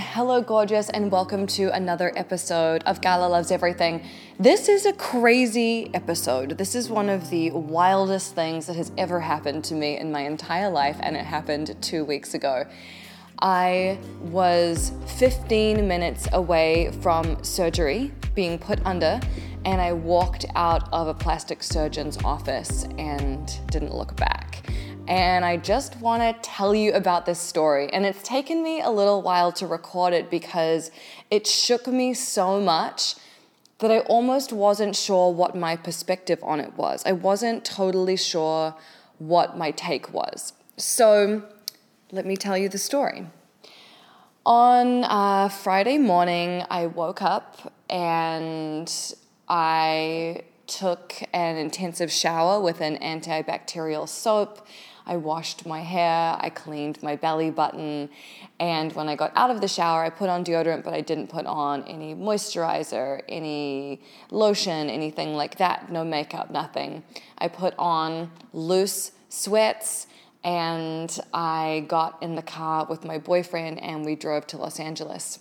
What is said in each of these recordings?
Hello, gorgeous, and welcome to another episode of Gala Loves Everything. This is a crazy episode. This is one of the wildest things that has ever happened to me in my entire life, and it happened two weeks ago. I was 15 minutes away from surgery, being put under, and I walked out of a plastic surgeon's office and didn't look back. And I just want to tell you about this story. And it's taken me a little while to record it because it shook me so much that I almost wasn't sure what my perspective on it was. I wasn't totally sure what my take was. So, let me tell you the story. On uh, Friday morning, I woke up and I took an intensive shower with an antibacterial soap. I washed my hair, I cleaned my belly button, and when I got out of the shower, I put on deodorant, but I didn't put on any moisturizer, any lotion, anything like that, no makeup, nothing. I put on loose sweats and I got in the car with my boyfriend and we drove to Los Angeles.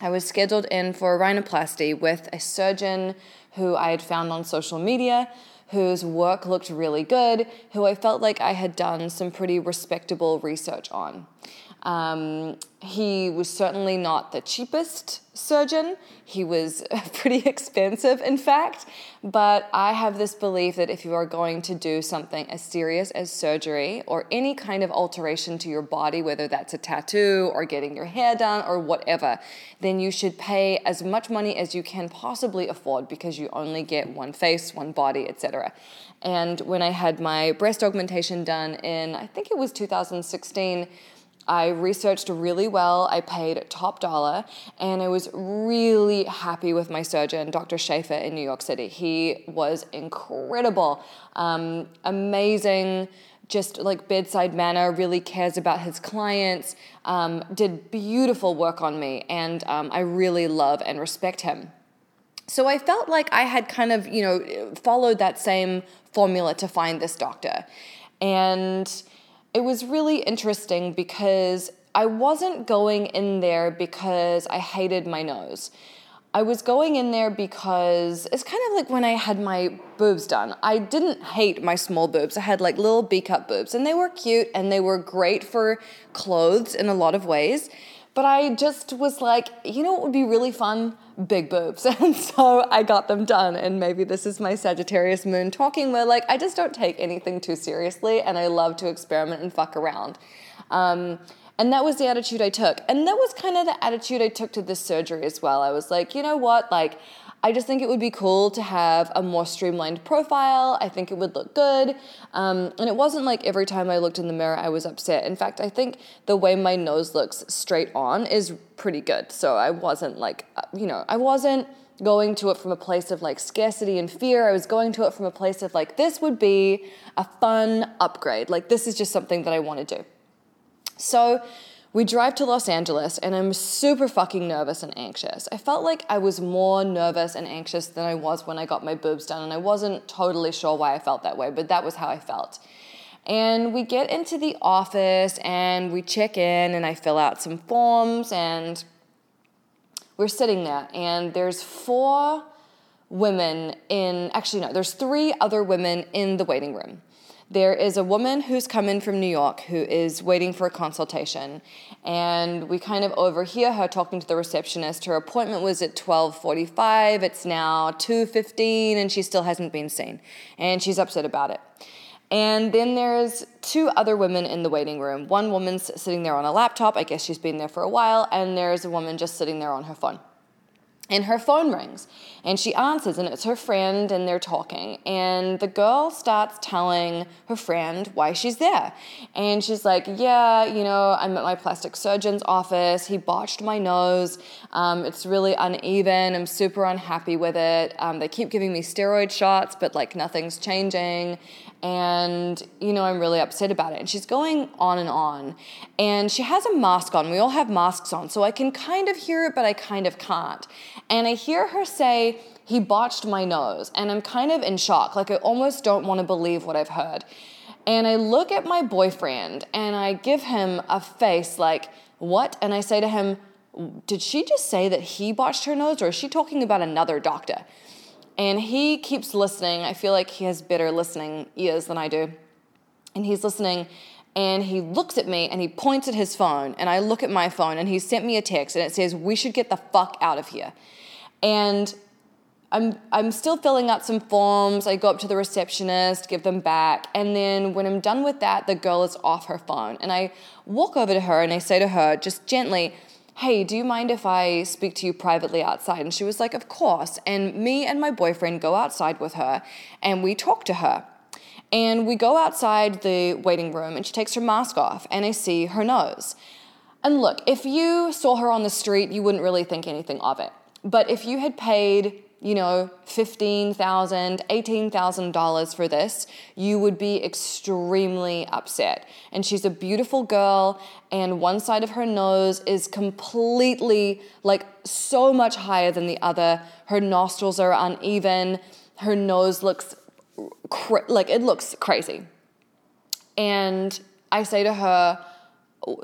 I was scheduled in for a rhinoplasty with a surgeon who I had found on social media, whose work looked really good, who I felt like I had done some pretty respectable research on. Um, he was certainly not the cheapest surgeon. He was pretty expensive, in fact. But I have this belief that if you are going to do something as serious as surgery or any kind of alteration to your body, whether that's a tattoo or getting your hair done or whatever, then you should pay as much money as you can possibly afford because you only get one face, one body, etc. And when I had my breast augmentation done in, I think it was 2016, I researched really well. I paid top dollar, and I was really happy with my surgeon, Dr. Schaefer in New York City. He was incredible, um, amazing just like bedside manner, really cares about his clients, um, did beautiful work on me, and um, I really love and respect him. So I felt like I had kind of, you know, followed that same formula to find this doctor. And it was really interesting because I wasn't going in there because I hated my nose. I was going in there because it's kind of like when I had my boobs done. I didn't hate my small boobs. I had like little B cup boobs and they were cute and they were great for clothes in a lot of ways. But I just was like, you know what would be really fun? Big boobs. And so I got them done. And maybe this is my Sagittarius moon talking where, like, I just don't take anything too seriously and I love to experiment and fuck around. Um, and that was the attitude I took. And that was kind of the attitude I took to this surgery as well. I was like, you know what? Like, I just think it would be cool to have a more streamlined profile. I think it would look good. Um, and it wasn't like every time I looked in the mirror, I was upset. In fact, I think the way my nose looks straight on is pretty good. So I wasn't like, uh, you know, I wasn't going to it from a place of like scarcity and fear. I was going to it from a place of like, this would be a fun upgrade. Like, this is just something that I want to do. So, we drive to Los Angeles and I'm super fucking nervous and anxious. I felt like I was more nervous and anxious than I was when I got my boobs done, and I wasn't totally sure why I felt that way, but that was how I felt. And we get into the office and we check in, and I fill out some forms, and we're sitting there, and there's four women in, actually, no, there's three other women in the waiting room. There is a woman who's come in from New York who is waiting for a consultation, and we kind of overhear her talking to the receptionist. Her appointment was at 12:45. It's now 2:15 and she still hasn't been seen, and she's upset about it. And then there's two other women in the waiting room. One woman's sitting there on a laptop, I guess she's been there for a while, and there's a woman just sitting there on her phone and her phone rings and she answers and it's her friend and they're talking. And the girl starts telling her friend why she's there. And she's like yeah you know i'm at my plastic surgeon's office. He botched my nose. Um, it's really uneven. I'm super unhappy with it. Um, they keep giving me steroid shots but like nothing's changing and you know i'm really upset about it. And she's going on and on. And she has a mask on. We all have masks on so i can kind of hear it but i kind of can't. And i hear her say he botched my nose and i'm kind of in shock. Like i almost don't want to believe what i've heard. And i look at my boyfriend and i give him a face like what? And i say to him did she just say that he botched her nose or is she talking about another doctor? And he keeps listening. I feel like he has better listening ears than I do. And he's listening and he looks at me and he points at his phone and I look at my phone and he sent me a text and it says, We should get the fuck out of here. And I'm I'm still filling out some forms. I go up to the receptionist, give them back, and then when I'm done with that, the girl is off her phone. And I walk over to her and I say to her just gently, "Hey, do you mind if I speak to you privately outside?" And she was like, "Of course." And me and my boyfriend go outside with her and we talk to her. And we go outside the waiting room and she takes her mask off and I see her nose. And look, if you saw her on the street, you wouldn't really think anything of it. But if you had paid you know, $15,000, $18,000 for this, you would be extremely upset. And she's a beautiful girl, and one side of her nose is completely, like, so much higher than the other. Her nostrils are uneven. Her nose looks like it looks crazy. And I say to her,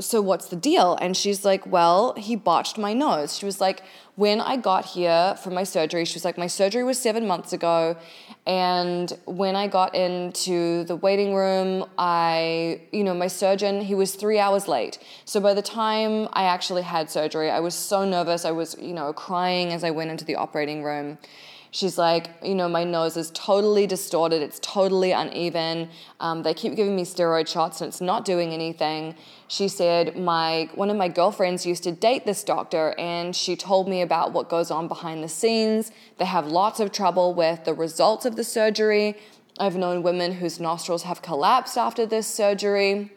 so what's the deal? And she's like, well, he botched my nose. She was like, when I got here for my surgery, she was like, my surgery was seven months ago. And when I got into the waiting room, I, you know, my surgeon, he was three hours late. So by the time I actually had surgery, I was so nervous. I was, you know, crying as I went into the operating room. She's like, you know, my nose is totally distorted, it's totally uneven. Um, they keep giving me steroid shots and it's not doing anything. She said, my one of my girlfriends used to date this doctor, and she told me about what goes on behind the scenes. They have lots of trouble with the results of the surgery. I've known women whose nostrils have collapsed after this surgery.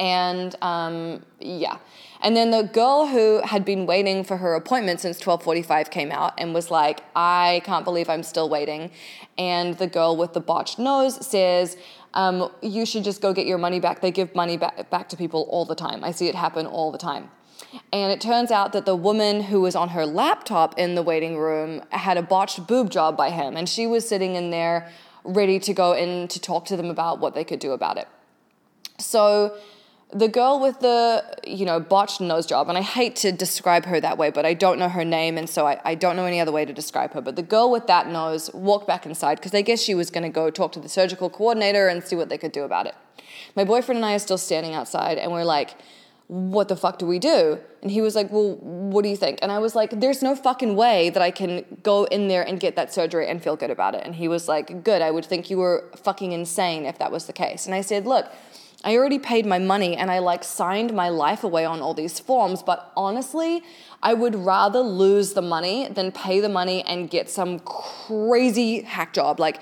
And um, yeah. And then the girl who had been waiting for her appointment since 12:45 came out and was like, "I can't believe I'm still waiting." And the girl with the botched nose says, um, "You should just go get your money back. They give money back, back to people all the time. I see it happen all the time." And it turns out that the woman who was on her laptop in the waiting room had a botched boob job by him, and she was sitting in there ready to go in to talk to them about what they could do about it. So the girl with the you know botched nose job and i hate to describe her that way but i don't know her name and so i, I don't know any other way to describe her but the girl with that nose walked back inside because i guess she was going to go talk to the surgical coordinator and see what they could do about it. My boyfriend and i are still standing outside and we're like what the fuck do we do? And he was like well what do you think? And i was like there's no fucking way that i can go in there and get that surgery and feel good about it. And he was like good i would think you were fucking insane if that was the case. And i said look I already paid my money and I like signed my life away on all these forms, but honestly, I would rather lose the money than pay the money and get some crazy hack job. Like,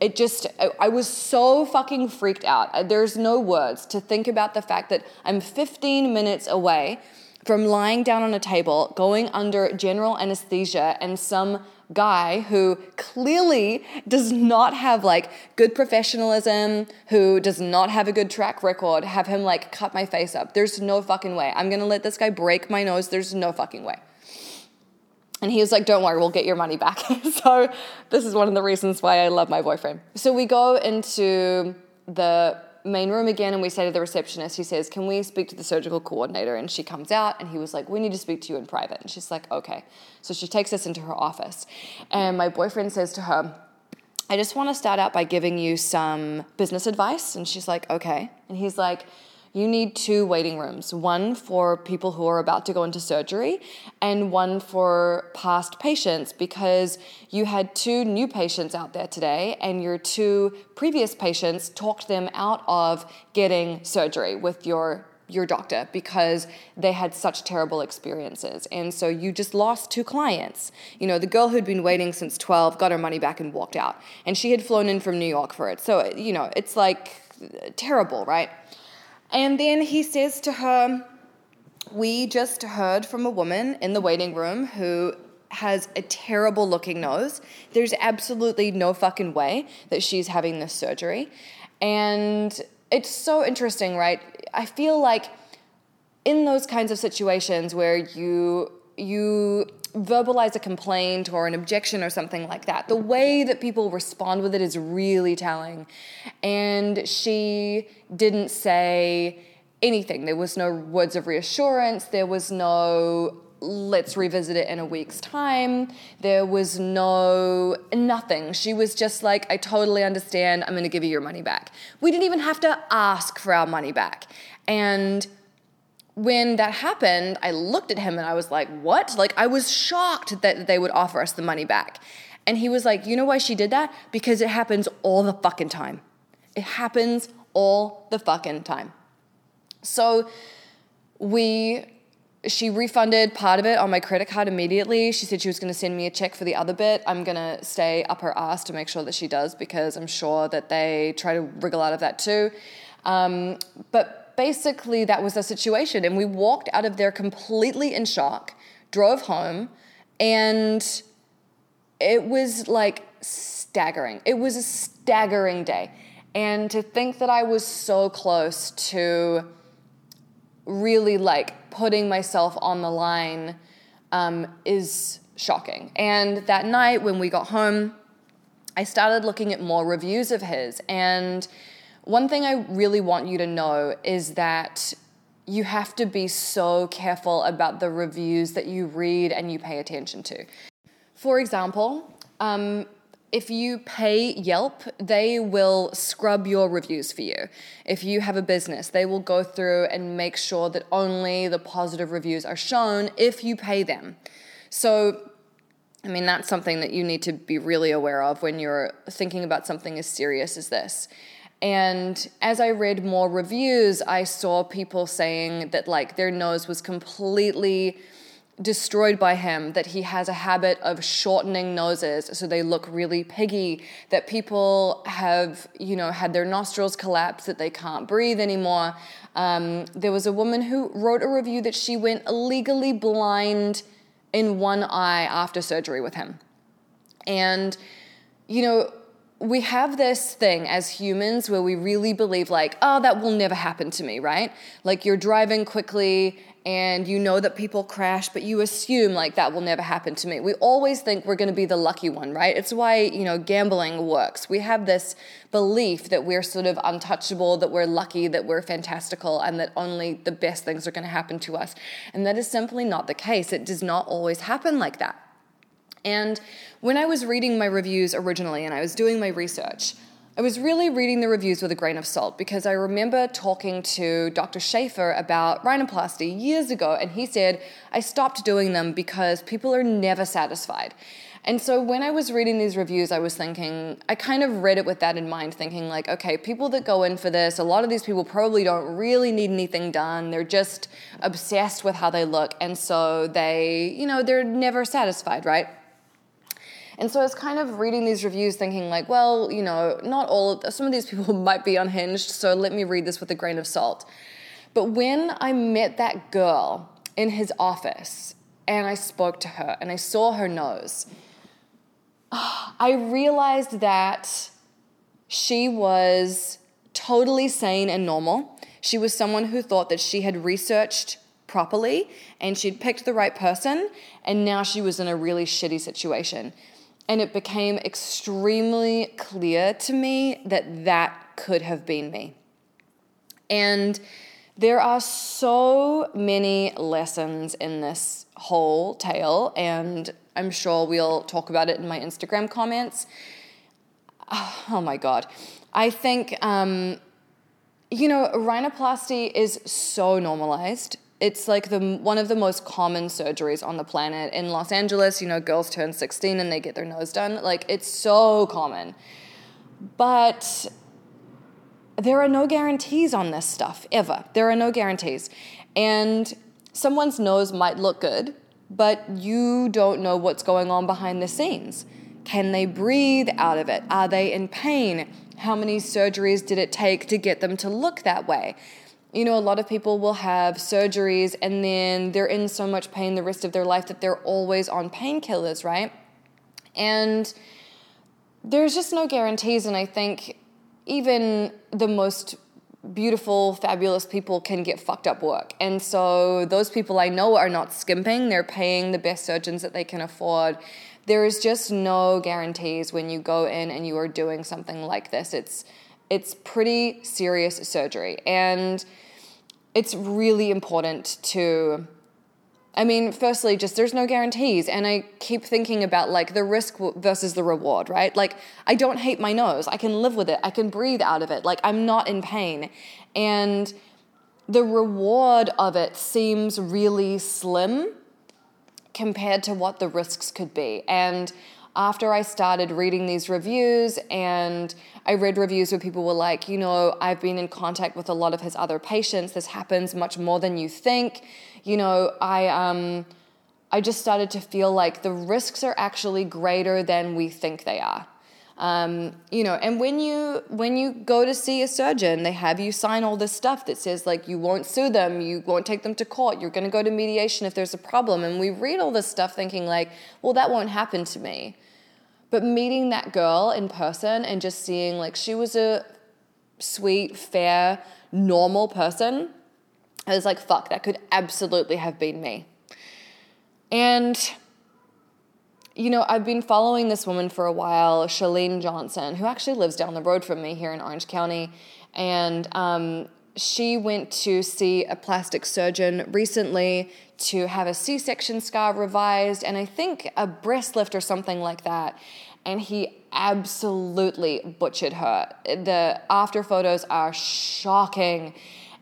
it just, I was so fucking freaked out. There's no words to think about the fact that I'm 15 minutes away from lying down on a table, going under general anesthesia, and some guy who clearly does not have like good professionalism, who does not have a good track record, have him like cut my face up. There's no fucking way. I'm gonna let this guy break my nose. There's no fucking way. And he was like, Don't worry, we'll get your money back. so, this is one of the reasons why I love my boyfriend. So, we go into the main room again and we say to the receptionist, he says, Can we speak to the surgical coordinator? And she comes out and he was like, We need to speak to you in private. And she's like, Okay. So she takes us into her office. And my boyfriend says to her, I just want to start out by giving you some business advice. And she's like, Okay. And he's like, you need two waiting rooms one for people who are about to go into surgery and one for past patients because you had two new patients out there today and your two previous patients talked them out of getting surgery with your your doctor because they had such terrible experiences. And so you just lost two clients. You know, the girl who'd been waiting since 12 got her money back and walked out. And she had flown in from New York for it. So, you know, it's like uh, terrible, right? And then he says to her, We just heard from a woman in the waiting room who has a terrible looking nose. There's absolutely no fucking way that she's having this surgery. And it's so interesting, right? I feel like in those kinds of situations where you you verbalize a complaint or an objection or something like that. The way that people respond with it is really telling. And she didn't say anything. There was no words of reassurance. There was no let's revisit it in a week's time. There was no nothing. She was just like, I totally understand. I'm going to give you your money back. We didn't even have to ask for our money back. And when that happened, I looked at him and I was like, what? Like, I was shocked that they would offer us the money back. And he was like, you know why she did that? Because it happens all the fucking time. It happens all the fucking time. So we she refunded part of it on my credit card immediately. She said she was going to send me a check for the other bit. I'm going to stay up her ass to make sure that she does because I'm sure that they try to wriggle out of that too. Um, but basically, that was the situation. And we walked out of there completely in shock, drove home, and it was like staggering. It was a staggering day. And to think that I was so close to really like putting myself on the line um, is shocking. And that night when we got home, I started looking at more reviews of his. And one thing I really want you to know is that you have to be so careful about the reviews that you read and you pay attention to. For example, um, if you pay Yelp, they will scrub your reviews for you. If you have a business, they will go through and make sure that only the positive reviews are shown if you pay them. So, I mean, that's something that you need to be really aware of when you're thinking about something as serious as this. And as I read more reviews, I saw people saying that, like, their nose was completely destroyed by him, that he has a habit of shortening noses so they look really piggy, that people have, you know, had their nostrils collapse, that they can't breathe anymore. Um, there was a woman who wrote a review that she went legally blind in one eye after surgery with him. And, you know, we have this thing as humans where we really believe, like, oh, that will never happen to me, right? Like, you're driving quickly and you know that people crash, but you assume like that will never happen to me. We always think we're going to be the lucky one, right? It's why, you know, gambling works. We have this belief that we're sort of untouchable, that we're lucky, that we're fantastical, and that only the best things are going to happen to us. And that is simply not the case. It does not always happen like that. And when I was reading my reviews originally and I was doing my research, I was really reading the reviews with a grain of salt because I remember talking to Dr. Schaefer about rhinoplasty years ago, and he said, I stopped doing them because people are never satisfied. And so when I was reading these reviews, I was thinking, I kind of read it with that in mind, thinking, like, okay, people that go in for this, a lot of these people probably don't really need anything done. They're just obsessed with how they look. And so they, you know, they're never satisfied, right? And so I was kind of reading these reviews thinking, like, well, you know, not all, of, some of these people might be unhinged, so let me read this with a grain of salt. But when I met that girl in his office and I spoke to her and I saw her nose, ah, I realized that she was totally sane and normal. She was someone who thought that she had researched properly and she'd picked the right person, and now she was in a really shitty situation. And it became extremely clear to me that that could have been me. And there are so many lessons in this whole tale, and I'm sure we'll talk about it in my Instagram comments. Oh my God. I think, um, you know, rhinoplasty is so normalized it's like the one of the most common surgeries on the planet in Los Angeles. You know, girls turn 16 and they get their nose done. Like it's so common. But there are no guarantees on this stuff ever. There are no guarantees. And someone's nose might look good, but you don't know what's going on behind the scenes. Can they breathe out of it? Are they in pain? How many surgeries did it take to get them to look that way? You know, a lot of people will have surgeries and then they're in so much pain the rest of their life that they're always on painkillers, right? And there's just no guarantees. And I think even the most beautiful, fabulous people can get fucked up work. And so those people I know are not skimping, they're paying the best surgeons that they can afford. There is just no guarantees when you go in and you are doing something like this. It's it's pretty serious surgery. And it's really important to I mean, firstly, just there's no guarantees. And I keep thinking about like the risk versus the reward, right? Like, I don't hate my nose. I can live with it. I can breathe out of it. Like, I'm not in pain. And the reward of it seems really slim compared to what the risks could be. And after I started reading these reviews, and I read reviews where people were like, you know, I've been in contact with a lot of his other patients. This happens much more than you think you know, I um, I just started to feel like the risks are actually greater than we think they are. Um, you know, and when you when you go to see a surgeon, they have you sign all this stuff that says like you won't sue them, you won't take them to court, you're going to go to mediation if there's a problem, and we read all this stuff thinking like, well, that won't happen to me. But meeting that girl in person and just seeing like she was a sweet, fair, normal person I was like, fuck, that could absolutely have been me. And, you know, I've been following this woman for a while, Chalene Johnson, who actually lives down the road from me here in Orange County. And um, she went to see a plastic surgeon recently to have a C section scar revised and I think a breast lift or something like that. And he absolutely butchered her. The after photos are shocking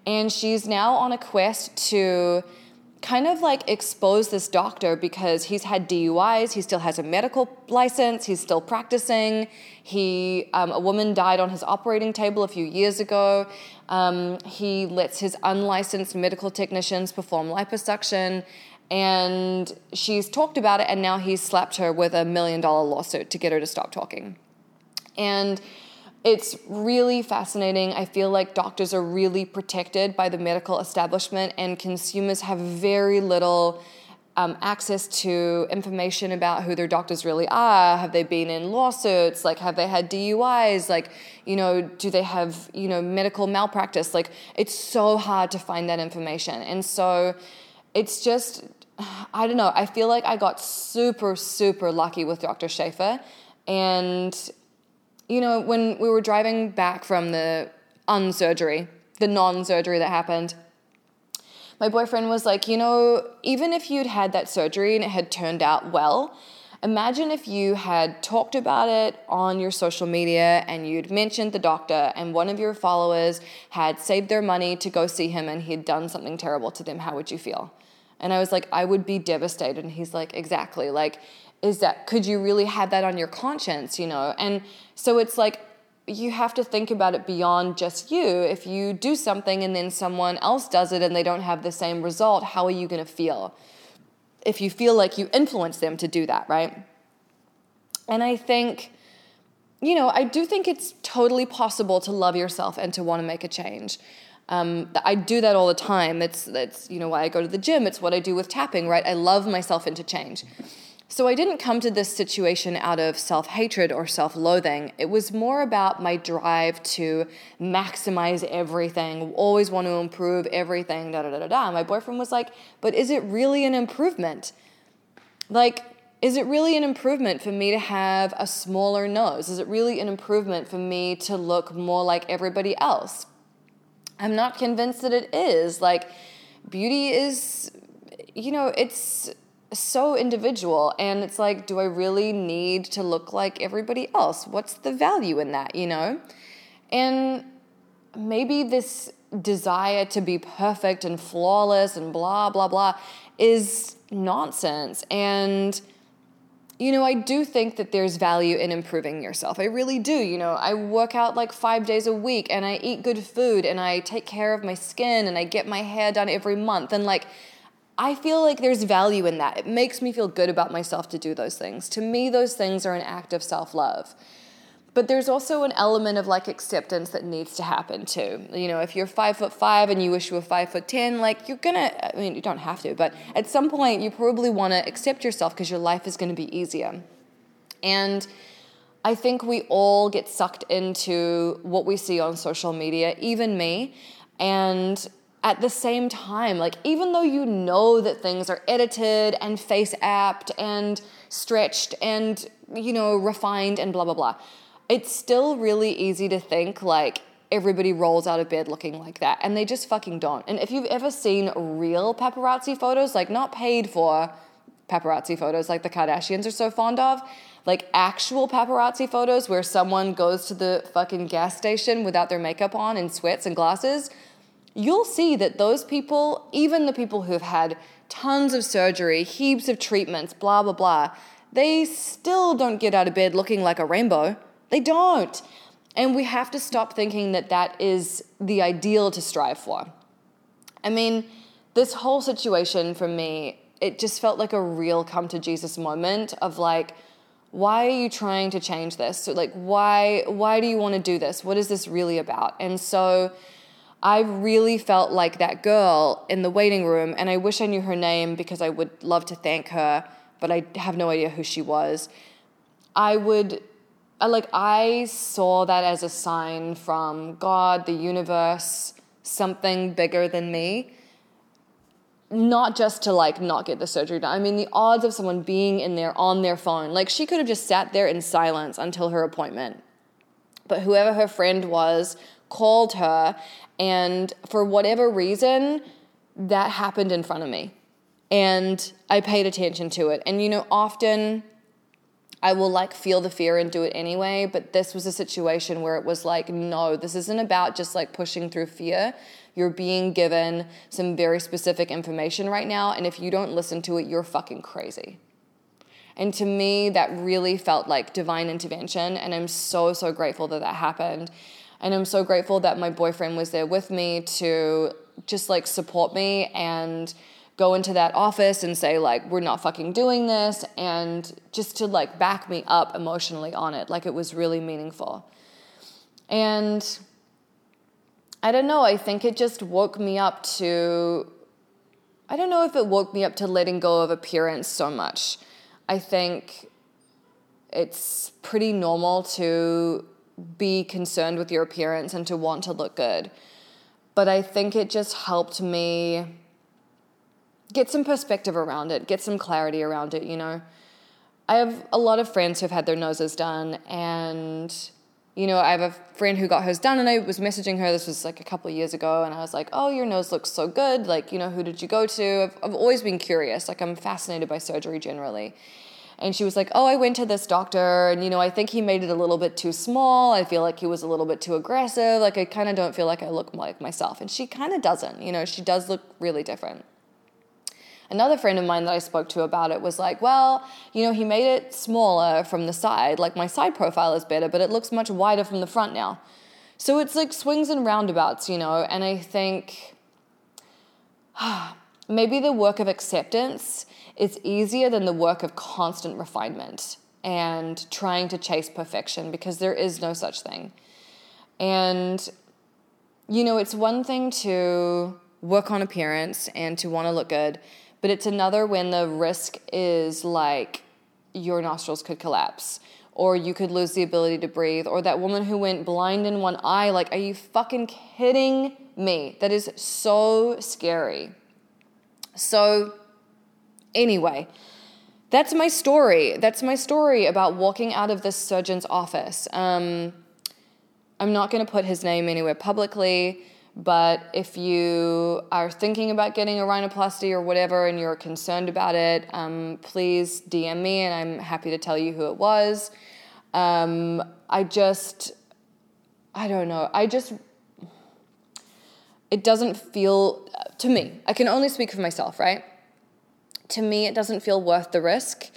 and she's now on a quest to kind of like expose this doctor because he's had DUIs, he still has a medical license, he's still practicing. He, um, a woman died on his operating table a few years ago. Um, he lets his unlicensed medical technicians perform liposuction, and she's talked about it, and now he's slapped her with a million dollar lawsuit to get her to stop talking. And it's really fascinating. I feel like doctors are really protected by the medical establishment, and consumers have very little um, access to information about who their doctors really are. Have they been in lawsuits? Like, have they had DUIs? Like, you know, do they have, you know, medical malpractice? Like, it's so hard to find that information. And so it's just, I don't know, I feel like I got super, super lucky with Dr. Schaefer. And you know, when we were driving back from the unsurgery, the non surgery that happened, my boyfriend was like, you know, even if you'd had that surgery and it had turned out well, imagine if you had talked about it on your social media and you'd mentioned the doctor and one of your followers had saved their money to go see him and he had done something terrible to them. How would you feel? And I was like, I would be devastated. And he's like, exactly. Like, is that could you really have that on your conscience you know and so it's like you have to think about it beyond just you if you do something and then someone else does it and they don't have the same result how are you going to feel if you feel like you influence them to do that right and i think you know i do think it's totally possible to love yourself and to want to make a change um, I do that all the time. It's, that's you know why I go to the gym. It's what I do with tapping, right? I love myself into change. So I didn't come to this situation out of self hatred or self loathing. It was more about my drive to maximize everything, always want to improve everything, da da da da da. My boyfriend was like, But is it really an improvement? Like, is it really an improvement for me to have a smaller nose? Is it really an improvement for me to look more like everybody else? I'm not convinced that it is. Like, beauty is, you know, it's so individual and it's like do i really need to look like everybody else what's the value in that you know and maybe this desire to be perfect and flawless and blah blah blah is nonsense and you know, I do think that there's value in improving yourself. I really do. You know, I work out like five days a week and I eat good food and I take care of my skin and I get my hair done every month. And like, I feel like there's value in that. It makes me feel good about myself to do those things. To me, those things are an act of self love. But there's also an element of like acceptance that needs to happen too. You know, if you're five foot five and you wish you were five foot ten, like you're gonna, I mean, you don't have to, but at some point you probably wanna accept yourself because your life is gonna be easier. And I think we all get sucked into what we see on social media, even me. And at the same time, like even though you know that things are edited and face apped and stretched and you know refined and blah blah blah, it's still really easy to think like everybody rolls out of bed looking like that. And they just fucking don't. And if you've ever seen real paparazzi photos, like not paid for paparazzi photos like the Kardashians are so fond of, like actual paparazzi photos where someone goes to the fucking gas station without their makeup on and sweats and glasses, you'll see that those people, even the people who've had tons of surgery, heaps of treatments, blah, blah, blah, they still don't get out of bed looking like a rainbow. They don't. And we have to stop thinking that that is the ideal to strive for. I mean, this whole situation for me, it just felt like a real come to Jesus moment of like, why are you trying to change this? So like why why do you want to do this? What is this really about? And so I really felt like that girl in the waiting room and I wish I knew her name because I would love to thank her, but I have no idea who she was. I would like I saw that as a sign from God, the universe, something bigger than me. Not just to like not get the surgery done. I mean, the odds of someone being in there on their phone, like she could have just sat there in silence until her appointment. But whoever her friend was called her, and for whatever reason, that happened in front of me. And I paid attention to it. And you know, often I will like feel the fear and do it anyway. But this was a situation where it was like, no, this isn't about just like pushing through fear. You're being given some very specific information right now. And if you don't listen to it, you're fucking crazy. And to me, that really felt like divine intervention. And I'm so, so grateful that that happened. And I'm so grateful that my boyfriend was there with me to just like support me and go into that office and say like we're not fucking doing this and just to like back me up emotionally on it. Like it was really meaningful. And i don't know i think it just woke me up to i don't know if it woke me up to letting go of appearance so much. I think it's pretty normal to be concerned with your appearance and to want to look good but i think it just helped me get some perspective around it, get some clarity around it, you know. I have a lot of friends who've had their noses done, and you know, I have a friend who got hers done, and I was messaging her. This was like a couple years ago, and I was like, "Oh, your nose looks so good. Like, you know, who did you go to?" I've, I've always been curious. Like, I'm fascinated by surgery generally. And she was like, "Oh, I went to this doctor, and you know, I think he made it a little bit too small. I feel like he was a little bit too aggressive. Like, I kind of don't feel like I look like myself." And she kind of doesn't. You know, she does look really different. Another friend of mine that I spoke to about it was like, well, you know, he made it smaller from the side. Like my side profile is better, but it looks much wider from the front now. So it's like swings and roundabouts, you know, and I think maybe the work of acceptance is easier than the work of constant refinement and trying to chase perfection because there is no such thing. And, you know, it's one thing to work on appearance and to want to look good, but it's another when the risk is like your nostrils could collapse or you could lose the ability to breathe or that woman who went blind in one eye like are you fucking kidding me that is so scary so anyway that's my story that's my story about walking out of this surgeon's office um, i'm not going to put his name anywhere publicly but if you are thinking about getting a rhinoplasty or whatever and you're concerned about it, um, please DM me and I'm happy to tell you who it was. Um, I just, I don't know. I just, it doesn't feel, to me, I can only speak for myself, right? To me, it doesn't feel worth the risk.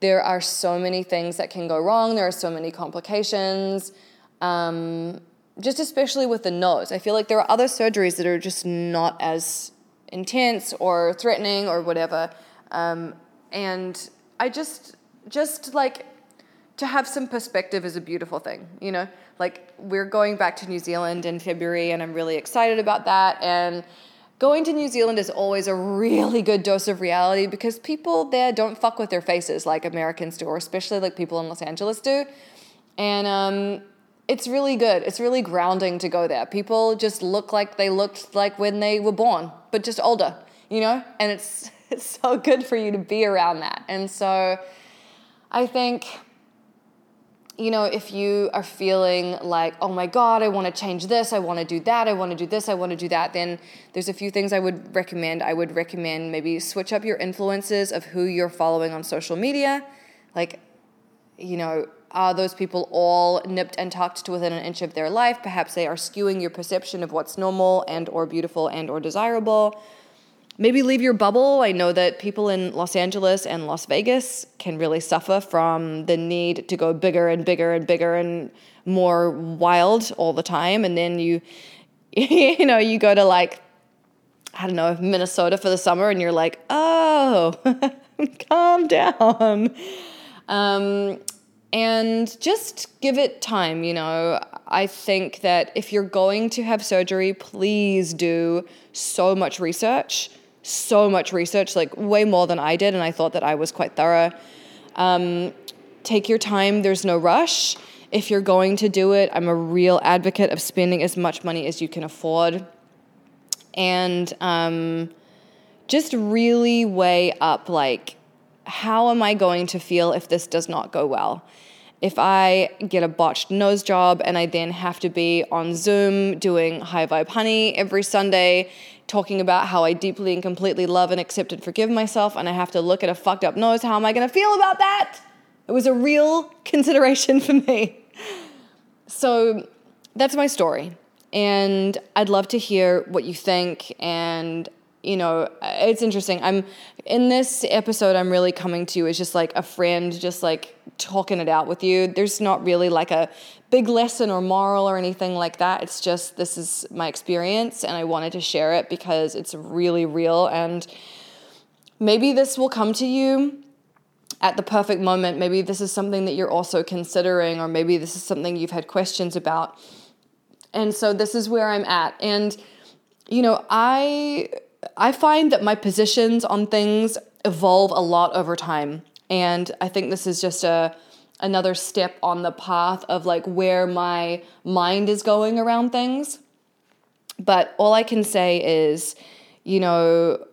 There are so many things that can go wrong, there are so many complications. Um, just especially with the nose. I feel like there are other surgeries that are just not as intense or threatening or whatever. Um, and I just, just like, to have some perspective is a beautiful thing, you know? Like, we're going back to New Zealand in February, and I'm really excited about that. And going to New Zealand is always a really good dose of reality because people there don't fuck with their faces like Americans do, or especially like people in Los Angeles do. And um, it's really good. It's really grounding to go there. People just look like they looked like when they were born, but just older, you know? And it's it's so good for you to be around that. And so I think you know, if you are feeling like, oh my God, I want to change this, I want to do that, I want to do this, I want to do that, then there's a few things I would recommend. I would recommend maybe switch up your influences of who you're following on social media. Like, you know, are those people all nipped and tucked to within an inch of their life? Perhaps they are skewing your perception of what's normal and or beautiful and or desirable maybe leave your bubble. I know that people in Los Angeles and Las Vegas can really suffer from the need to go bigger and bigger and bigger and more wild all the time. And then you, you know, you go to like, I don't know, Minnesota for the summer and you're like, oh, calm down. Um, and just give it time, you know. I think that if you're going to have surgery, please do so much research so much research, like way more than I did, and I thought that I was quite thorough. Um, take your time, there's no rush. If you're going to do it, I'm a real advocate of spending as much money as you can afford. And um, just really weigh up like, how am I going to feel if this does not go well? If I get a botched nose job and I then have to be on Zoom doing High Vibe Honey every Sunday talking about how I deeply and completely love and accept and forgive myself, and I have to look at a fucked up nose. How am I to feel about that? It was a real consideration for me. So that's my story. And I'd love to hear what you think and you know, uh, it's interesting. I'm in this episode, I'm really coming to you as just like a friend, just like talking it out with you. There's not really like a big lesson or moral or anything like that. It's just this is my experience and I wanted to share it because it's really real. And maybe this will come to you at the perfect moment. Maybe this is something that you're also considering, or maybe this is something you've had questions about. And so this is where I'm at. And, you know, I I find that my positions on things evolve a lot over time. And I think this is just a another step on the path of like where my mind is going around things. But all I can say is, you know,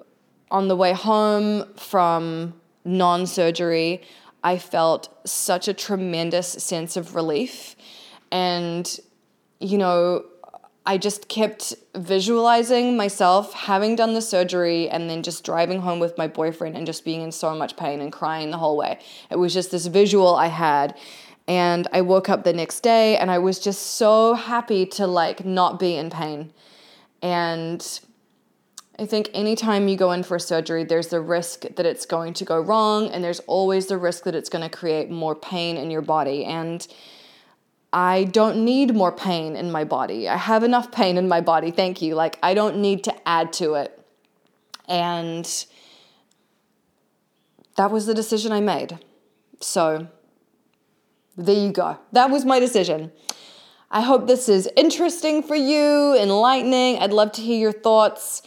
on the way home from non surgery, I felt such a tremendous sense of relief. And, you know, I just kept visualizing myself having done the surgery and then just driving home with my boyfriend and just being in so much pain and crying the whole way. It was just this visual I had. And I woke up the next day and I was just so happy to like not be in pain. And I think anytime you go in for surgery, there's the risk that it's going to go wrong, and there's always the risk that it's going to create more pain in your body. And I don't need more pain in my body. I have enough pain in my body. Thank you. Like, I don't need to add to it. And that was the decision I made. So, there you go. That was my decision. I hope this is interesting for you, enlightening. I'd love to hear your thoughts.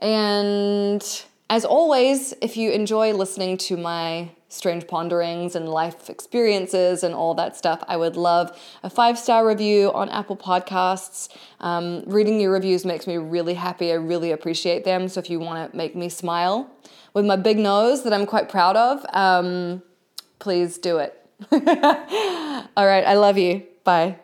And as always, if you enjoy listening to my strange ponderings and life experiences and all that stuff, I would love a five star review on Apple Podcasts. Um, reading your reviews makes me really happy. I really appreciate them. So if you want to make me smile with my big nose that I'm quite proud of, um, please do it. all right, I love you. Bye.